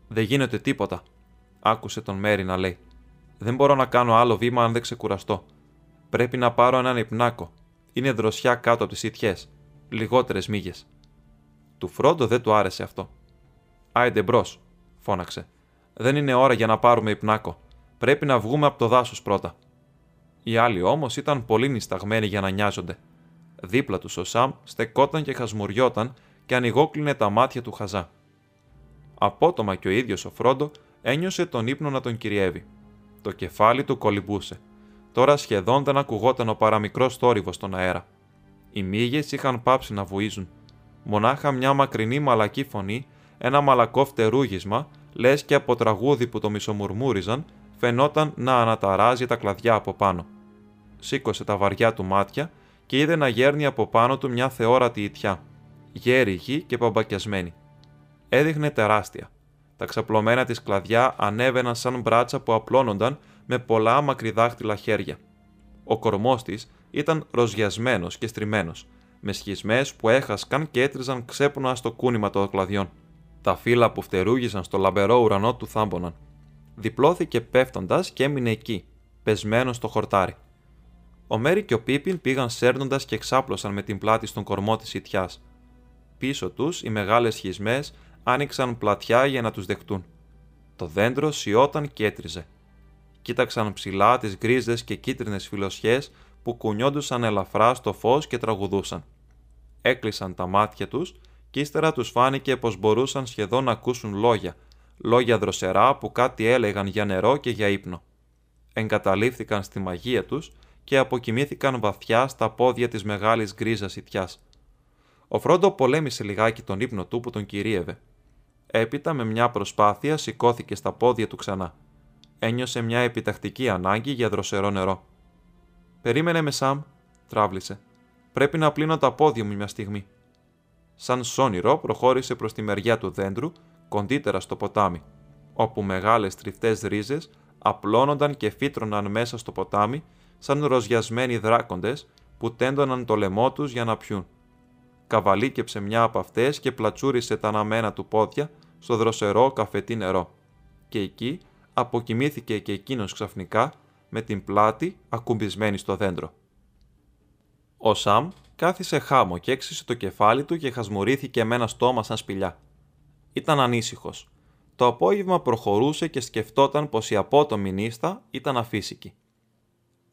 Δεν γίνεται τίποτα, άκουσε τον Μέρι να λέει. Δεν μπορώ να κάνω άλλο βήμα αν δεν ξεκουραστώ. Πρέπει να πάρω έναν υπνάκο. Είναι δροσιά κάτω από τις ιτιές. Λιγότερες μύγες. Του Φρόντο δεν του άρεσε αυτό. Άιντε μπρος, φώναξε. Δεν είναι ώρα για να πάρουμε υπνάκο. Πρέπει να βγούμε από το δάσος πρώτα. Οι άλλοι όμως ήταν πολύ νησταγμένοι για να νοιάζονται. Δίπλα τους ο Σαμ στεκόταν και χασμουριόταν και ανοιγόκλεινε τα μάτια του χαζά. Απότομα και ο ίδιος ο Φρόντο ένιωσε τον ύπνο να τον κυριεύει. Το κεφάλι του κολυμπούσε. Τώρα σχεδόν δεν ακουγόταν ο παραμικρός θόρυβος στον αέρα. Οι μύγες είχαν πάψει να βουίζουν. Μονάχα μια μακρινή μαλακή φωνή, ένα μαλακό φτερούγισμα, λες και από τραγούδι που το μισομουρμούριζαν, φαινόταν να αναταράζει τα κλαδιά από πάνω. Σήκωσε τα βαριά του μάτια και είδε να γέρνει από πάνω του μια θεόρατη ιτιά, γέριγη και παμπακιασμένη. Έδειχνε τεράστια. Τα ξαπλωμένα της κλαδιά ανέβαιναν σαν μπράτσα που απλώνονταν με πολλά μακριδάχτυλα χέρια. Ο κορμός της ήταν ροζιασμένος και στριμμένος, με σχισμές που έχασκαν και έτριζαν ξέπουνα στο κούνημα των κλαδιών. Τα φύλλα που φτερούγησαν στο λαμπερό ουρανό του θάμποναν. Διπλώθηκε πέφτοντας και έμεινε εκεί, πεσμένος στο χορτάρι. Ο Μέρι και ο Πίπιν πήγαν σέρνοντας και ξάπλωσαν με την πλάτη στον κορμό της ιτιάς. Πίσω τους οι μεγάλες σχισμές άνοιξαν πλατιά για να τους δεχτούν. Το δέντρο σιώταν και έτριζε. Κοίταξαν ψηλά τις γκρίζες και κίτρινες φιλοσιές που κουνιόντουσαν ελαφρά στο φως και τραγουδούσαν. Έκλεισαν τα μάτια τους και ύστερα τους φάνηκε πως μπορούσαν σχεδόν να ακούσουν λόγια, λόγια δροσερά που κάτι έλεγαν για νερό και για ύπνο. Εγκαταλείφθηκαν στη μαγεία τους και αποκοιμήθηκαν βαθιά στα πόδια της μεγάλης γκρίζας ιτιά. Ο Φρόντο πολέμησε λιγάκι τον ύπνο του που τον κυρίευε. Έπειτα με μια προσπάθεια σηκώθηκε στα πόδια του ξανά. Ένιωσε μια επιτακτική ανάγκη για δροσερό νερό. Περίμενε με Σαμ, τράβλησε. Πρέπει να πλύνω τα πόδια μου μια στιγμή. Σαν σόνιρο προχώρησε προς τη μεριά του δέντρου, κοντύτερα στο ποτάμι, όπου μεγάλες τριφτές ρίζες απλώνονταν και φύτρωναν μέσα στο ποτάμι σαν ροζιασμένοι δράκοντες που τέντωναν το λαιμό τους για να πιούν. Καβαλίκεψε μια από αυτές και πλατσούρισε τα αναμένα του πόδια στο δροσερό καφετή νερό. Και εκεί αποκοιμήθηκε και εκείνος ξαφνικά με την πλάτη ακουμπισμένη στο δέντρο. Ο Σαμ κάθισε χάμο και έξισε το κεφάλι του και χασμουρήθηκε με ένα στόμα σαν σπηλιά. Ήταν ανήσυχος. Το απόγευμα προχωρούσε και σκεφτόταν πως η απότομη νύστα ήταν αφύσικη.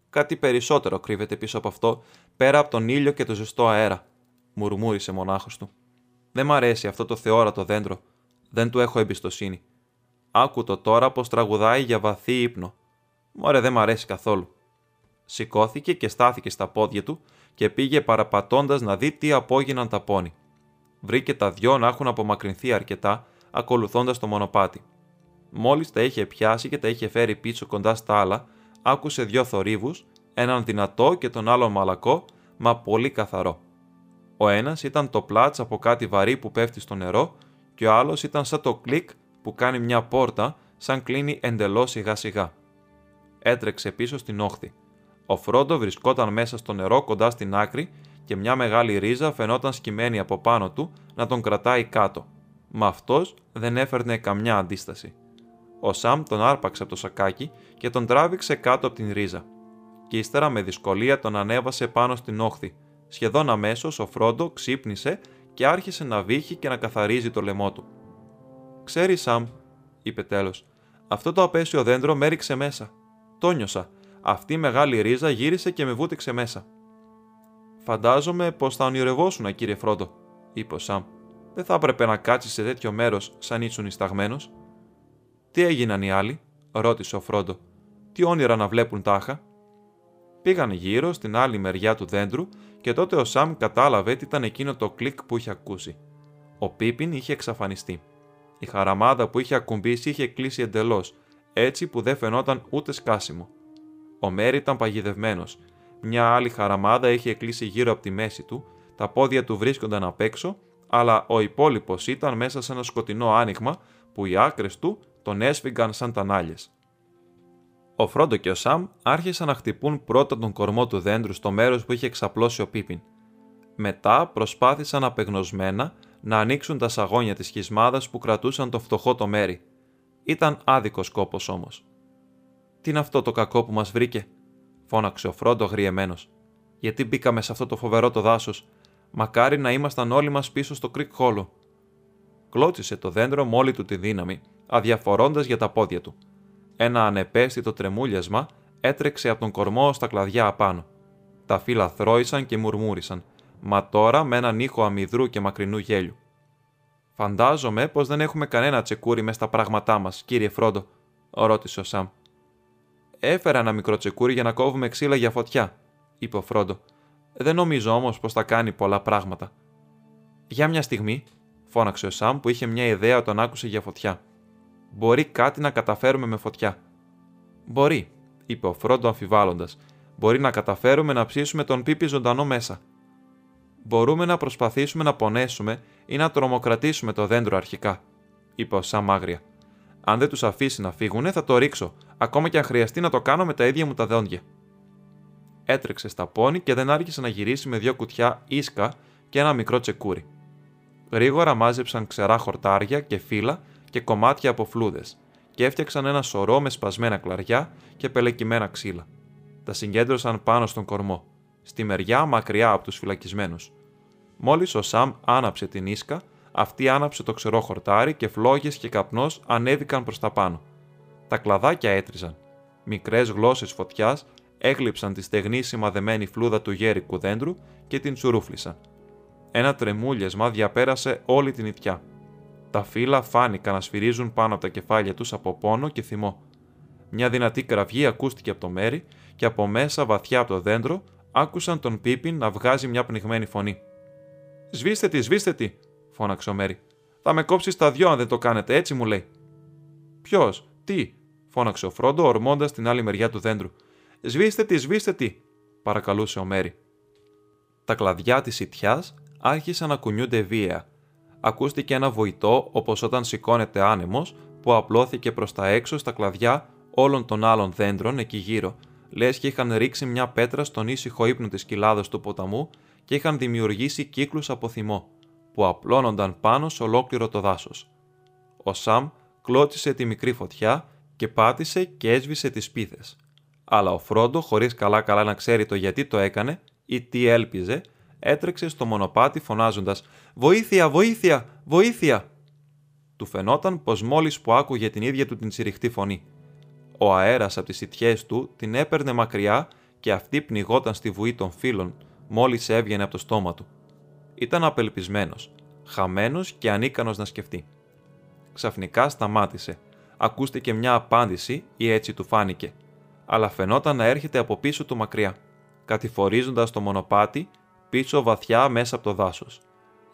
Κάτι περισσότερο κρύβεται πίσω από αυτό, πέρα από τον ήλιο και το ζεστό αέρα, μουρμούρισε μονάχος του. Δεν μ' αρέσει αυτό το θεόρατο δέντρο. Δεν του έχω εμπιστοσύνη. Άκου το τώρα πως τραγουδάει για βαθύ ύπνο. Μωρέ, δεν μ' αρέσει καθόλου. Σηκώθηκε και στάθηκε στα πόδια του και πήγε παραπατώντας να δει τι απόγιναν τα πόνη. Βρήκε τα δυο να έχουν απομακρυνθεί αρκετά, ακολουθώντας το μονοπάτι. Μόλις τα είχε πιάσει και τα είχε φέρει πίσω κοντά στα άλλα, άκουσε δυο θορύβους, έναν δυνατό και τον άλλο μαλακό, μα πολύ καθαρό. Ο ένας ήταν το πλάτς από κάτι βαρύ που πέφτει στο νερό, και ο άλλος ήταν σαν το κλικ που κάνει μια πόρτα, σαν κλείνει εντελώς σιγά σιγά. Έτρεξε πίσω στην όχθη. Ο Φρόντο βρισκόταν μέσα στο νερό κοντά στην άκρη και μια μεγάλη ρίζα φαινόταν σκυμμένη από πάνω του να τον κρατάει κάτω. Μα αυτός δεν έφερνε καμιά αντίσταση. Ο Σαμ τον άρπαξε από το σακάκι και τον τράβηξε κάτω από την ρίζα. Και ύστερα με δυσκολία τον ανέβασε πάνω στην όχθη. Σχεδόν αμέσως ο Φρόντο ξύπνησε και άρχισε να βύχει και να καθαρίζει το λαιμό του. Ξέρει, Σαμ, είπε τέλος, αυτό το απέσιο δέντρο με έριξε μέσα. Το νιώσα. Αυτή η μεγάλη ρίζα γύρισε και με βούτυξε μέσα. Φαντάζομαι πως θα ονειρευόσουν, κύριε Φρόντο, είπε ο Σαμ. Δεν θα έπρεπε να κάτσεις σε τέτοιο μέρος σαν ήσουν ισταγμένο. Τι έγιναν οι άλλοι, ρώτησε ο Φρόντο. Τι όνειρα να βλέπουν τάχα. Πήγαν γύρω στην άλλη μεριά του δέντρου και τότε ο Σαμ κατάλαβε τι ήταν εκείνο το κλικ που είχε ακούσει. Ο Πίπιν είχε εξαφανιστεί. Η χαραμάδα που είχε ακουμπήσει είχε κλείσει εντελώς, έτσι που δεν φαινόταν ούτε σκάσιμο. Ο Μέρι ήταν παγιδευμένος. Μια άλλη χαραμάδα είχε κλείσει γύρω από τη μέση του, τα πόδια του βρίσκονταν απ' έξω, αλλά ο υπόλοιπος ήταν μέσα σε ένα σκοτεινό άνοιγμα που οι άκρες του τον έσφυγαν σαν τανάλιε. Ο Φρόντο και ο Σαμ άρχισαν να χτυπούν πρώτα τον κορμό του δέντρου στο μέρος που είχε εξαπλώσει ο Πίπιν. Μετά προσπάθησαν απεγνωσμένα να ανοίξουν τα σαγόνια της χισμάδα που κρατούσαν το φτωχό το μέρη. Ήταν άδικος κόπος όμως. Τι είναι αυτό το κακό που μας βρήκε, φώναξε ο Φρόντο αγριεμένο. Γιατί μπήκαμε σε αυτό το φοβερό το δάσος. Μακάρι να ήμασταν όλοι μας πίσω στο κρικ χόλο. Κλώτσισε το δέντρο με όλη του τη δύναμη αδιαφορώντας για τα πόδια του. Ένα ανεπαίσθητο τρεμούλιασμα έτρεξε από τον κορμό στα κλαδιά απάνω. Τα φύλλα θρόησαν και μουρμούρισαν, μα τώρα με έναν ήχο αμυδρού και μακρινού γέλιου. Φαντάζομαι πως δεν έχουμε κανένα τσεκούρι μες στα πράγματά μας, κύριε Φρόντο, ρώτησε ο Σαμ. Έφερα ένα μικρό τσεκούρι για να κόβουμε ξύλα για φωτιά, είπε ο Φρόντο. Δεν νομίζω όμως πως θα κάνει πολλά πράγματα. Για μια στιγμή, φώναξε ο Σαμ που είχε μια ιδέα όταν άκουσε για φωτιά. Μπορεί κάτι να καταφέρουμε με φωτιά. Μπορεί, είπε ο Φρόντο αμφιβάλλοντας. Μπορεί να καταφέρουμε να ψήσουμε τον Πίπι ζωντανό μέσα. Μπορούμε να προσπαθήσουμε να πονέσουμε ή να τρομοκρατήσουμε το δέντρο αρχικά, είπε ο Σαμ άγρια. Αν δεν τους αφήσει να φύγουνε, θα το ρίξω, ακόμα και αν χρειαστεί να το κάνω με τα ίδια μου τα δόντια. Έτρεξε στα πόνη και δεν άρχισε να γυρίσει με δύο κουτιά ίσκα και ένα μικρό τσεκούρι. Γρήγορα μάζεψαν ξερά χορτάρια και φύλλα και κομμάτια από φλούδες και έφτιαξαν ένα σωρό με σπασμένα κλαριά και πελεκυμένα ξύλα. Τα συγκέντρωσαν πάνω στον κορμό, στη μεριά μακριά από τους φυλακισμένους. Μόλις ο Σαμ άναψε την ίσκα, αυτή άναψε το ξερό χορτάρι και φλόγες και καπνός ανέβηκαν προς τα πάνω. Τα κλαδάκια έτριζαν. Μικρές γλώσσες φωτιάς έγλειψαν τη στεγνή σημαδεμένη φλούδα του γέρικου δέντρου και την τσουρούφλησαν. Ένα τρεμούλιασμα διαπέρασε όλη την ιτιά. Τα φύλλα φάνηκαν να σφυρίζουν πάνω από τα κεφάλια τους από πόνο και θυμό. Μια δυνατή κραυγή ακούστηκε από το μέρι και από μέσα βαθιά από το δέντρο άκουσαν τον Πίπιν να βγάζει μια πνιγμένη φωνή. Σβήστε τη, σβήστε τη, φώναξε ο Μέρι. Θα με κόψεις τα δυο αν δεν το κάνετε, έτσι μου λέει. Ποιος, τι, φώναξε ο Φρόντο, ορμώντας την άλλη μεριά του δέντρου. Σβήστε τη, σβήστε τη, παρακαλούσε ο Μέρι. Τα κλαδιά της ιτιάς άρχισαν να κουνιούνται βία. Ακούστηκε ένα βοητό όπως όταν σηκώνεται άνεμος που απλώθηκε προς τα έξω στα κλαδιά όλων των άλλων δέντρων εκεί γύρω, λες και είχαν ρίξει μια πέτρα στον ήσυχο ύπνο της κοιλάδα του ποταμού και είχαν δημιουργήσει κύκλους από θυμό, που απλώνονταν πάνω σε ολόκληρο το δάσος. Ο Σαμ κλώτισε τη μικρή φωτιά και πάτησε και έσβησε τις πίθες. Αλλά ο Φρόντο, χωρίς καλά-καλά να ξέρει το γιατί το έκανε ή τι έλπιζε, έτρεξε στο μονοπάτι φωνάζοντας: Βοήθεια, βοήθεια, βοήθεια! Του φαινόταν πως μόλις που άκουγε την ίδια του την τσιριχτή φωνή. Ο αέρας από τις ιτιέ του την έπαιρνε μακριά και αυτή πνιγόταν στη βουή των φίλων μόλις έβγαινε από το στόμα του. Ήταν απελπισμένος, χαμένος και ανίκανος να σκεφτεί. Ξαφνικά σταμάτησε. Ακούστηκε μια απάντηση ή έτσι του φάνηκε, αλλά φαινόταν να έρχεται από πίσω του μακριά, κατηφορίζοντας το μονοπάτι πίσω βαθιά μέσα από το δάσος.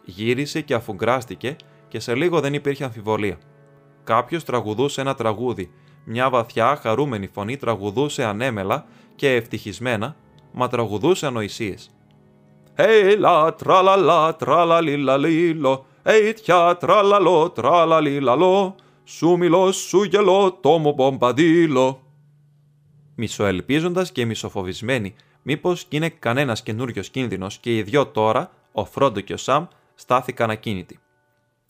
Γύρισε και αφουγκράστηκε και σε λίγο δεν υπήρχε αμφιβολία. Κάποιος τραγουδούσε ένα τραγούδι. Μια βαθιά, χαρούμενη φωνή τραγουδούσε ανέμελα και ευτυχισμένα, μα τραγουδούσε ανοησίες. Έλα, τραλαλα, τραλαλιλαλίλο, έιτια, τραλαλο, τραλαλιλαλό, σου μιλώ, σου γελώ, το μου μπομπαντήλο. Μισοελπίζοντας και μισοφοβισμένοι, μήπως κι είναι κανένας καινούριος κίνδυνος και οι δυο τώρα, ο Φρόντο και ο Σαμ, στάθηκαν ακίνητοι.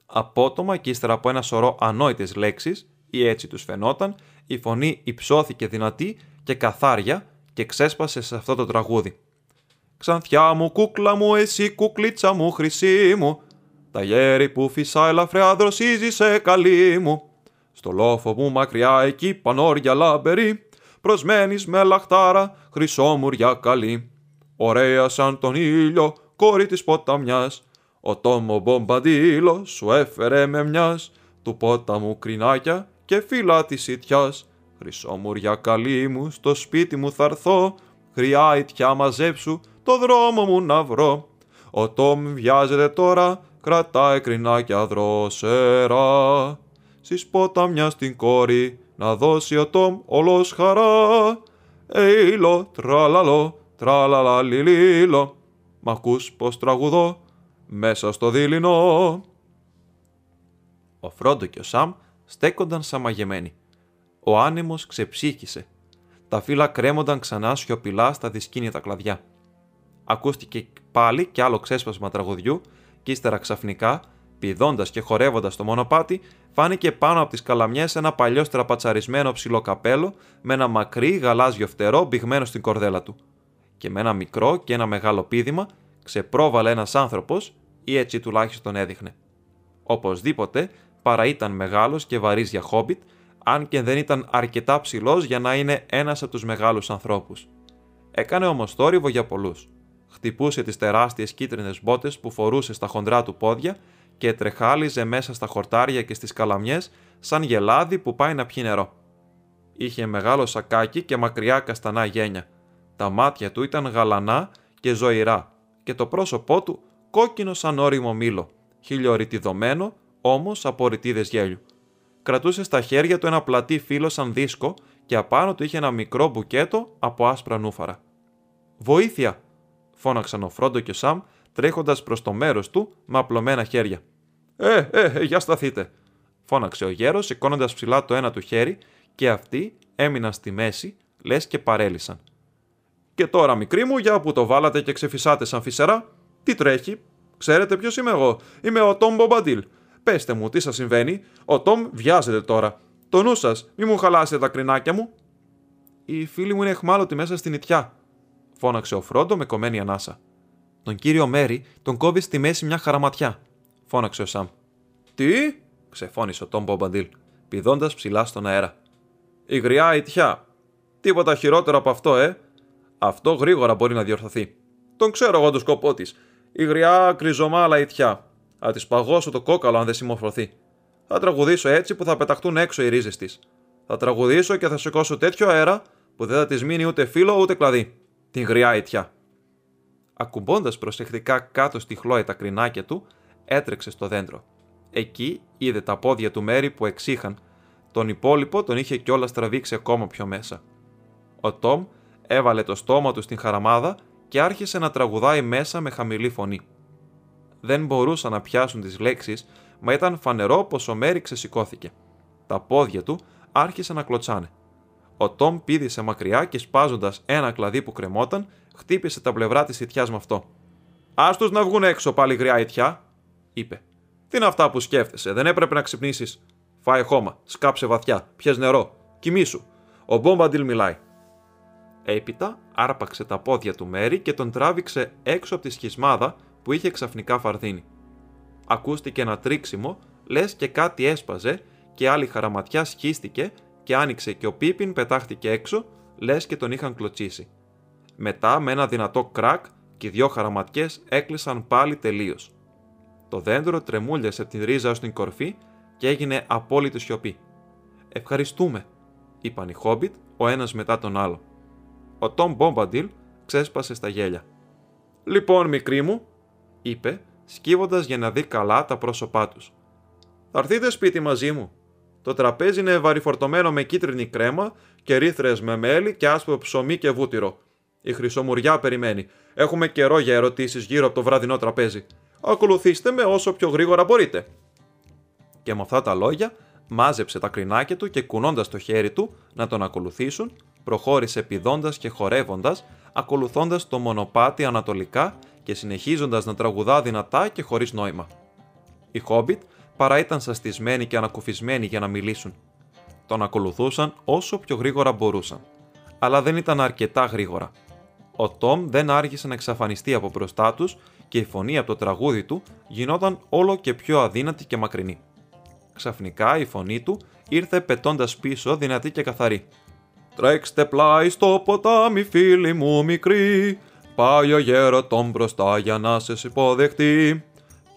Απότομα και ύστερα από ένα σωρό ανόητες λέξεις, ή έτσι τους φαινόταν, η φωνή υψώθηκε δυνατή και καθάρια και ξέσπασε σε αυτό το τραγούδι. Ξανθιά μου, κούκλα μου, εσύ κουκλίτσα μου, χρυσή μου, τα γέρι που φυσά ελαφριά δροσίζει σε καλή μου. Στο λόφο μου μακριά εκεί πανόρια λαμπερή, προσμένεις με λαχτάρα, χρυσόμουρια καλή. Ωραία σαν τον ήλιο, κόρη της ποταμιάς, ο τόμο μπομπαντήλο σου έφερε με μιας, του πόταμου κρινάκια και φύλλα της ιτιάς. Χρυσόμουρια καλή μου, στο σπίτι μου θα έρθω, χρειά ιτιά μαζέψου, το δρόμο μου να βρω. Ο Τόμ βιάζεται τώρα, κρατάει κρινάκια δρόσερα. Στις ποταμιά στην κόρη, να δώσει ο Τόμ όλος χαρά. Έιλο, τραλαλό, τραλαλα λιλίλο. Μ' ακούς πως τραγουδώ, μέσα στο δίληνο. Ο Φρόντο και ο Σαμ στέκονταν σαν μαγεμένοι. Ο άνεμος ξεψύχησε. Τα φύλλα κρέμονταν ξανά σιωπηλά στα δυσκίνητα κλαδιά. Ακούστηκε πάλι κι άλλο ξέσπασμα τραγουδιού και ύστερα ξαφνικά, πηδώντας και χορεύοντας το μονοπάτι, φάνηκε πάνω από τις καλαμιές ένα παλιό στραπατσαρισμένο ψηλό καπέλο με ένα μακρύ γαλάζιο φτερό μπηγμένο στην κορδέλα του. Και με ένα μικρό και ένα μεγάλο πίδημα ξεπρόβαλε ένας άνθρωπος, ή έτσι τουλάχιστον έδειχνε. Οπωσδήποτε παρά ήταν μεγάλος και βαρύς για χόμπιτ, αν και δεν ήταν αρκετά ψηλός για να είναι ένας από τους μεγάλους ανθρώπους. Έκανε όμως θόρυβο για πολλούς. Χτυπούσε τις τεράστιες κίτρινες μπότες που φορούσε στα χοντρά του πόδια και τρεχάλιζε μέσα στα χορτάρια και στις καλαμιές σαν γελάδι που πάει να πιει νερό. Είχε μεγάλο σακάκι και μακριά καστανά γένια. Τα μάτια του ήταν γαλανά και ζωηρά και το πρόσωπό του κόκκινο σαν όριμο μήλο, χιλιοριτιδωμένο όμως από ρητίδες γέλιου. Κρατούσε στα χέρια του ένα πλατή φύλλο σαν δίσκο και απάνω του είχε ένα μικρό μπουκέτο από άσπρα νούφαρα. Βοήθεια! Φώναξαν ο Φρόντο και ο Σαμ τρέχοντας προς το μέρος του με απλωμένα χέρια. Ε, ε, ε, για σταθείτε! φώναξε ο γέρος, σηκώνοντας ψηλά το ένα του χέρι και αυτοί έμειναν στη μέση, λες και παρέλυσαν. Και τώρα, μικρή μου, για που το βάλατε και ξεφυσάτε σαν φυσερά, τι τρέχει, ξέρετε ποιος είμαι εγώ, είμαι ο Τόμ Μπομπαντήλ. Πέστε μου, τι σας συμβαίνει, ο Τόμ βιάζεται τώρα. Το νου σας, μη μου χαλάσετε τα κρινάκια μου. Οι φίλοι μου είναι εχμάλωτοι μέσα στην νητιά, φώναξε ο Φρόντο με κομμένη ανάσα. Τον κύριο Μέρι τον κόβει στη μέση μια χαραματιά, φώναξε ο Σαμ. Τι, ξεφώνησε ο Τόμ Μπομπαντήλ, πηδώντας ψηλά στον αέρα. Η γριά ητιά. Τίποτα χειρότερο από αυτό, ε. Αυτό γρήγορα μπορεί να διορθωθεί. Τον ξέρω εγώ το σκοπό της. Η γριά κρυζομάλα ητιά. Θα της παγώσω το κόκαλο αν δεν συμμορφωθεί. Θα τραγουδήσω έτσι που θα πεταχτούν έξω οι ρίζες της. Θα τραγουδήσω και θα σηκώσω τέτοιο αέρα που δεν θα της μείνει ούτε φύλλο ούτε κλαδί. Την γριά ητιά. Ακουμπώντας προσεκτικά κάτω στη χλώη τα κρινάκια του, έτρεξε στο δέντρο. Εκεί είδε τα πόδια του Μέρι που εξήχαν. Τον υπόλοιπο τον είχε κιόλας τραβήξει ακόμα πιο μέσα. Ο Τόμ έβαλε το στόμα του στην χαραμάδα και άρχισε να τραγουδάει μέσα με χαμηλή φωνή. Δεν μπορούσαν να πιάσουν τις λέξεις, μα ήταν φανερό πως ο Μέρι ξεσηκώθηκε. Τα πόδια του άρχισαν να κλωτσάνε. Ο Τόμ πήδησε μακριά και σπάζοντας ένα κλαδί που κρεμόταν, χτύπησε τα πλευρά της ιτιά με αυτό. Άστου να βγουν έξω πάλι γριά ιτιά, είπε. Τι είναι αυτά που σκέφτεσαι, δεν έπρεπε να ξυπνήσεις. Φάε χώμα, σκάψε βαθιά, πιες νερό, κοιμήσου. Ο Μπόμπαντιλ μιλάει. Έπειτα άρπαξε τα πόδια του Μέρι και τον τράβηξε έξω από τη σχισμάδα που είχε ξαφνικά φαρδίνει. Ακούστηκε ένα τρίξιμο, λες και κάτι έσπαζε και άλλη χαραματιά σχίστηκε και άνοιξε και ο Πίπιν πετάχτηκε έξω, λες και τον είχαν κλωτσίσει. Μετά με ένα δυνατό κρακ και οι δυο χαραματιές έκλεισαν πάλι τελείως. Το δέντρο τρεμούλιασε από την ρίζα στην κορφή και έγινε απόλυτη σιωπή. Ευχαριστούμε, είπαν οι Χόμπιτ ο ένας μετά τον άλλο. Ο Τόμ Μπόμπαντιλ ξέσπασε στα γέλια. Λοιπόν, μικρή μου, είπε, σκύβοντας για να δει καλά τα πρόσωπά τους. Θα έρθείτε σπίτι μαζί μου. Το τραπέζι είναι βαρυφορτωμένο με κίτρινη κρέμα και ρήθρες με μέλι και άσπρο ψωμί και βούτυρο. Η χρυσομουριά περιμένει. Έχουμε καιρό για ερωτήσεις γύρω από το βραδινό τραπέζι. Ακολουθήστε με όσο πιο γρήγορα μπορείτε. Και με αυτά τα λόγια μάζεψε τα κρινάκια του και κουνώντας το χέρι του να τον ακολουθήσουν, προχώρησε πηδώντας και χορεύοντας, ακολουθώντας το μονοπάτι ανατολικά και συνεχίζοντας να τραγουδά δυνατά και χωρίς νόημα. Οι Χόμπιτ παρά ήταν σαστισμένοι και ανακουφισμένοι για να μιλήσουν. Τον ακολουθούσαν όσο πιο γρήγορα μπορούσαν. Αλλά δεν ήταν αρκετά γρήγορα. Ο Τόμ δεν άργησε να εξαφανιστεί από μπροστά τους και η φωνή από το τραγούδι του γινόταν όλο και πιο αδύνατη και μακρινή. Ξαφνικά η φωνή του ήρθε πετώντας πίσω δυνατή και καθαρή. Τρέξτε πλάι στο ποτάμι φίλοι μου μικροί, πάει ο γέρο τον μπροστά για να σε υποδεχτεί.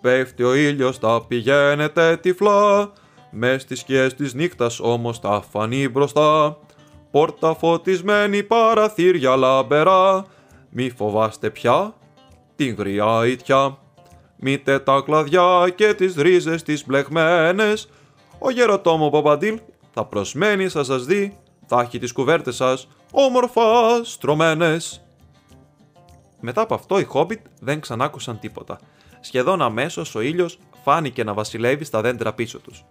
Πέφτει ο ήλιος, τα πηγαίνετε τυφλά, μες στις σκιές της νύχτας όμως τα φανεί μπροστά. Πόρτα φωτισμένη παραθύρια λαμπερά, μη φοβάστε πια την γριά ήτια. Μήτε τα κλαδιά και τις ρίζες τις μπλεγμένες, ο γεροτόμο Παπαντήλ θα προσμένει θα σας δει, θα έχει τις κουβέρτες σας όμορφα στρωμένες. Μετά από αυτό οι Χόμπιτ δεν ξανάκουσαν τίποτα. Σχεδόν αμέσως ο ήλιος φάνηκε να βασιλεύει στα δέντρα πίσω τους.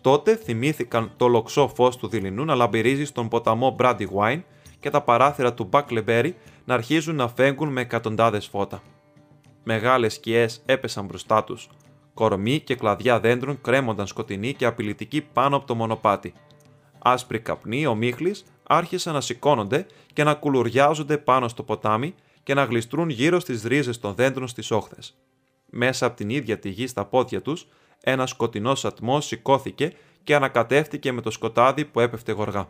Τότε θυμήθηκαν το λοξό φως του δειλινού να λαμπυρίζει στον ποταμό Brandywine και τα παράθυρα του Buckleberry να αρχίζουν να φέγγουν με εκατοντάδες φώτα. Μεγάλες σκιές έπεσαν μπροστά τους. Κορμί και κλαδιά δέντρων κρέμονταν σκοτεινοί και απειλητικοί πάνω από το μονοπάτι. Άσπροι καπνοί, ομίχλης, άρχισαν να σηκώνονται και να κουλουριάζονται πάνω στο ποτάμι και να γλιστρούν γύρω στις ρίζες των δέντρων στις όχθες. Μέσα από την ίδια τη γη στα πόδια τους ένα σκοτεινό ατμό σηκώθηκε και ανακατεύτηκε με το σκοτάδι που έπεφτε γοργά.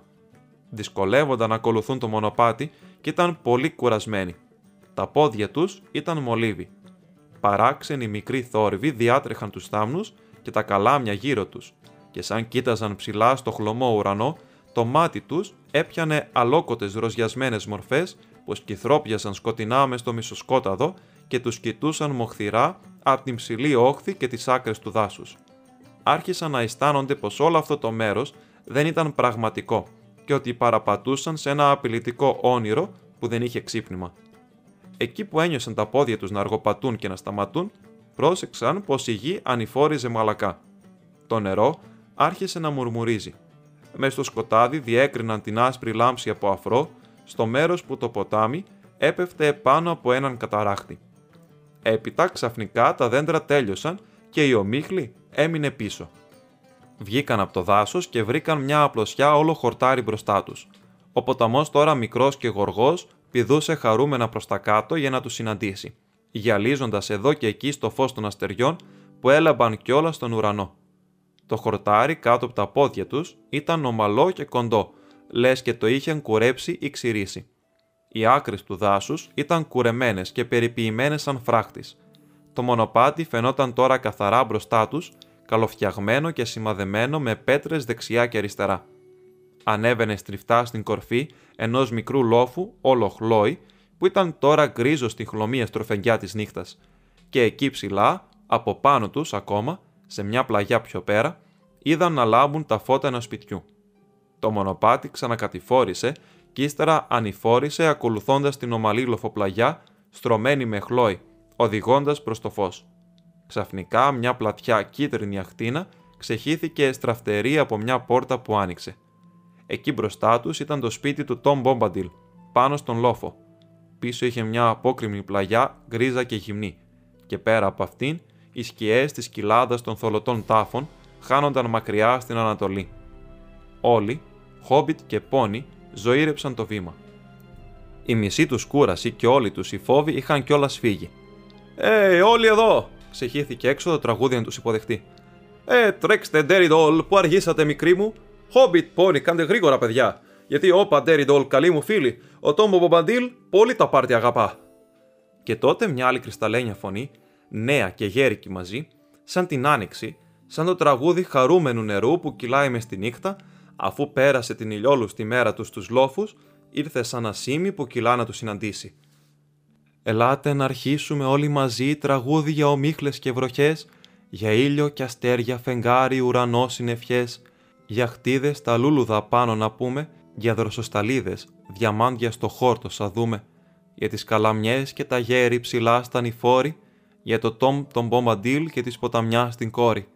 Δυσκολεύονταν να ακολουθούν το μονοπάτι και ήταν πολύ κουρασμένοι. Τα πόδια τους ήταν μολύβι. Παράξενοι μικροί θόρυβοι διάτρεχαν τους θάμνους και τα καλάμια γύρω τους, και σαν κοίταζαν ψηλά στο χλωμό ουρανό, το μάτι τους έπιανε αλόκοτες ροζιασμένες μορφές που σκυθρόπιαζαν σκοτεινά μες στο μισοσκόταδο και τους κοιτούσαν μοχθηρά από την ψηλή όχθη και τις άκρες του δάσους. Άρχισαν να αισθάνονται πως όλο αυτό το μέρος δεν ήταν πραγματικό και ότι παραπατούσαν σε ένα απειλητικό όνειρο που δεν είχε ξύπνημα. Εκεί που ένιωσαν τα πόδια τους να αργοπατούν και να σταματούν, πρόσεξαν πως η γη ανηφόριζε μαλακά. Το νερό άρχισε να μουρμουρίζει. Μες στο σκοτάδι διέκριναν την άσπρη λάμψη από αφρό στο μέρος που το ποτάμι έπεφτε πάνω από έναν καταράχτη. Έπειτα ξαφνικά τα δέντρα τέλειωσαν και η ομίχλη έμεινε πίσω. Βγήκαν από το δάσος και βρήκαν μια απλωσιά όλο χορτάρι μπροστά τους. Ο ποταμός τώρα μικρός και γοργός πηδούσε χαρούμενα προς τα κάτω για να τους συναντήσει, γυαλίζοντας εδώ και εκεί στο φως των αστεριών που έλαμπαν κιόλας στον ουρανό. Το χορτάρι κάτω από τα πόδια τους ήταν ομαλό και κοντό, λες και το είχαν κουρέψει ή ξηρίσει. Οι άκρες του δάσους ήταν κουρεμένες και περιποιημένες σαν φράχτης. Το μονοπάτι φαινόταν τώρα καθαρά μπροστά τους, καλοφτιαγμένο και σημαδεμένο με πέτρες δεξιά και αριστερά. Ανέβαινε στριφτά στην κορφή ενός μικρού λόφου, όλο χλόι, που ήταν τώρα γκρίζο στη χλωμία στροφενιά της νύχτας, και εκεί ψηλά, από πάνω τους ακόμα, σε μια πλαγιά πιο πέρα, είδαν να λάμπουν τα φώτα ενός σπιτιού. Το μονοπάτι ξανακατηφόρησε και ύστερα ανηφόρησε ακολουθώντας την ομαλή λοφοπλαγιά στρωμένη με χλόι, οδηγώντας προς το φως. Ξαφνικά μια πλατιά κίτρινη αχτίνα ξεχύθηκε στραφτερή από μια πόρτα που άνοιξε. Εκεί μπροστά τους ήταν το σπίτι του Τόμ Μπόμπαντιλ, πάνω στον λόφο. Πίσω είχε μια απόκριμη πλαγιά γκρίζα και γυμνή, και πέρα από αυτήν οι σκιές της κοιλάδας των θολωτών τάφων χάνονταν μακριά στην Ανατολή. Όλοι, Χόμπιτ και Πόνι, ζωήρεψαν το βήμα. Η μισή τους κούραση και όλοι τους οι φόβοι είχαν κιόλας φύγει. Ε, όλοι εδώ! ξεχύθηκε έξω το τραγούδι να τους υποδεχτεί. Ε, τρέξτε, Ντέρι που αργήσατε, μικρή μου. Χόμπιτ, Πόνι, κάντε γρήγορα, παιδιά. Γιατί όπα, Ντέρι καλή μου φίλη, ο Τόμπο Μπομπαντήλ πολύ τα πάρτι αγαπά. Και τότε μια άλλη κρυσταλλένια φωνή, νέα και γέρικη μαζί, σαν την άνοιξη, σαν το τραγούδι χαρούμενου νερού που κυλάει μες στη νύχτα, αφού πέρασε την ηλιόλουστη μέρα τους στους λόφους, ήρθε σαν ασήμι που κυλά να τους συναντήσει. Ελάτε να αρχίσουμε όλοι μαζί τραγούδι για ομίχλες και βροχές, για ήλιο και αστέρια, φεγγάρι, ουρανό, συννεφιές, για χτίδες τα λούλουδα πάνω να πούμε, για δροσοσταλίδες, διαμάντια στο χόρτο σα δούμε, για τις καλαμιές και τα γέρι ψηλά στα νηφόρη, για το τόμ τον μπομπαντήλ και τη ποταμιά στην κόρη.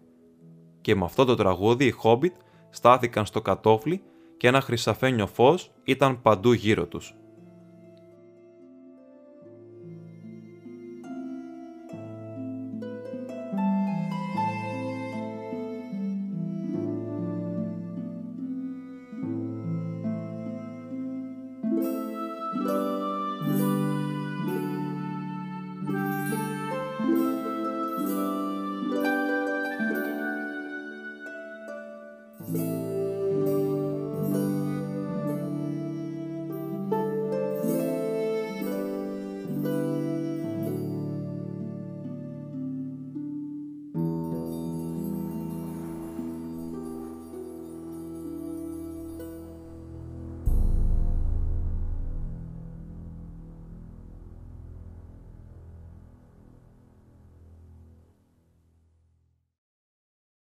Και με αυτό το τραγούδι οι Χόμπιτ στάθηκαν στο κατόφλι και ένα χρυσαφένιο φως ήταν παντού γύρω τους.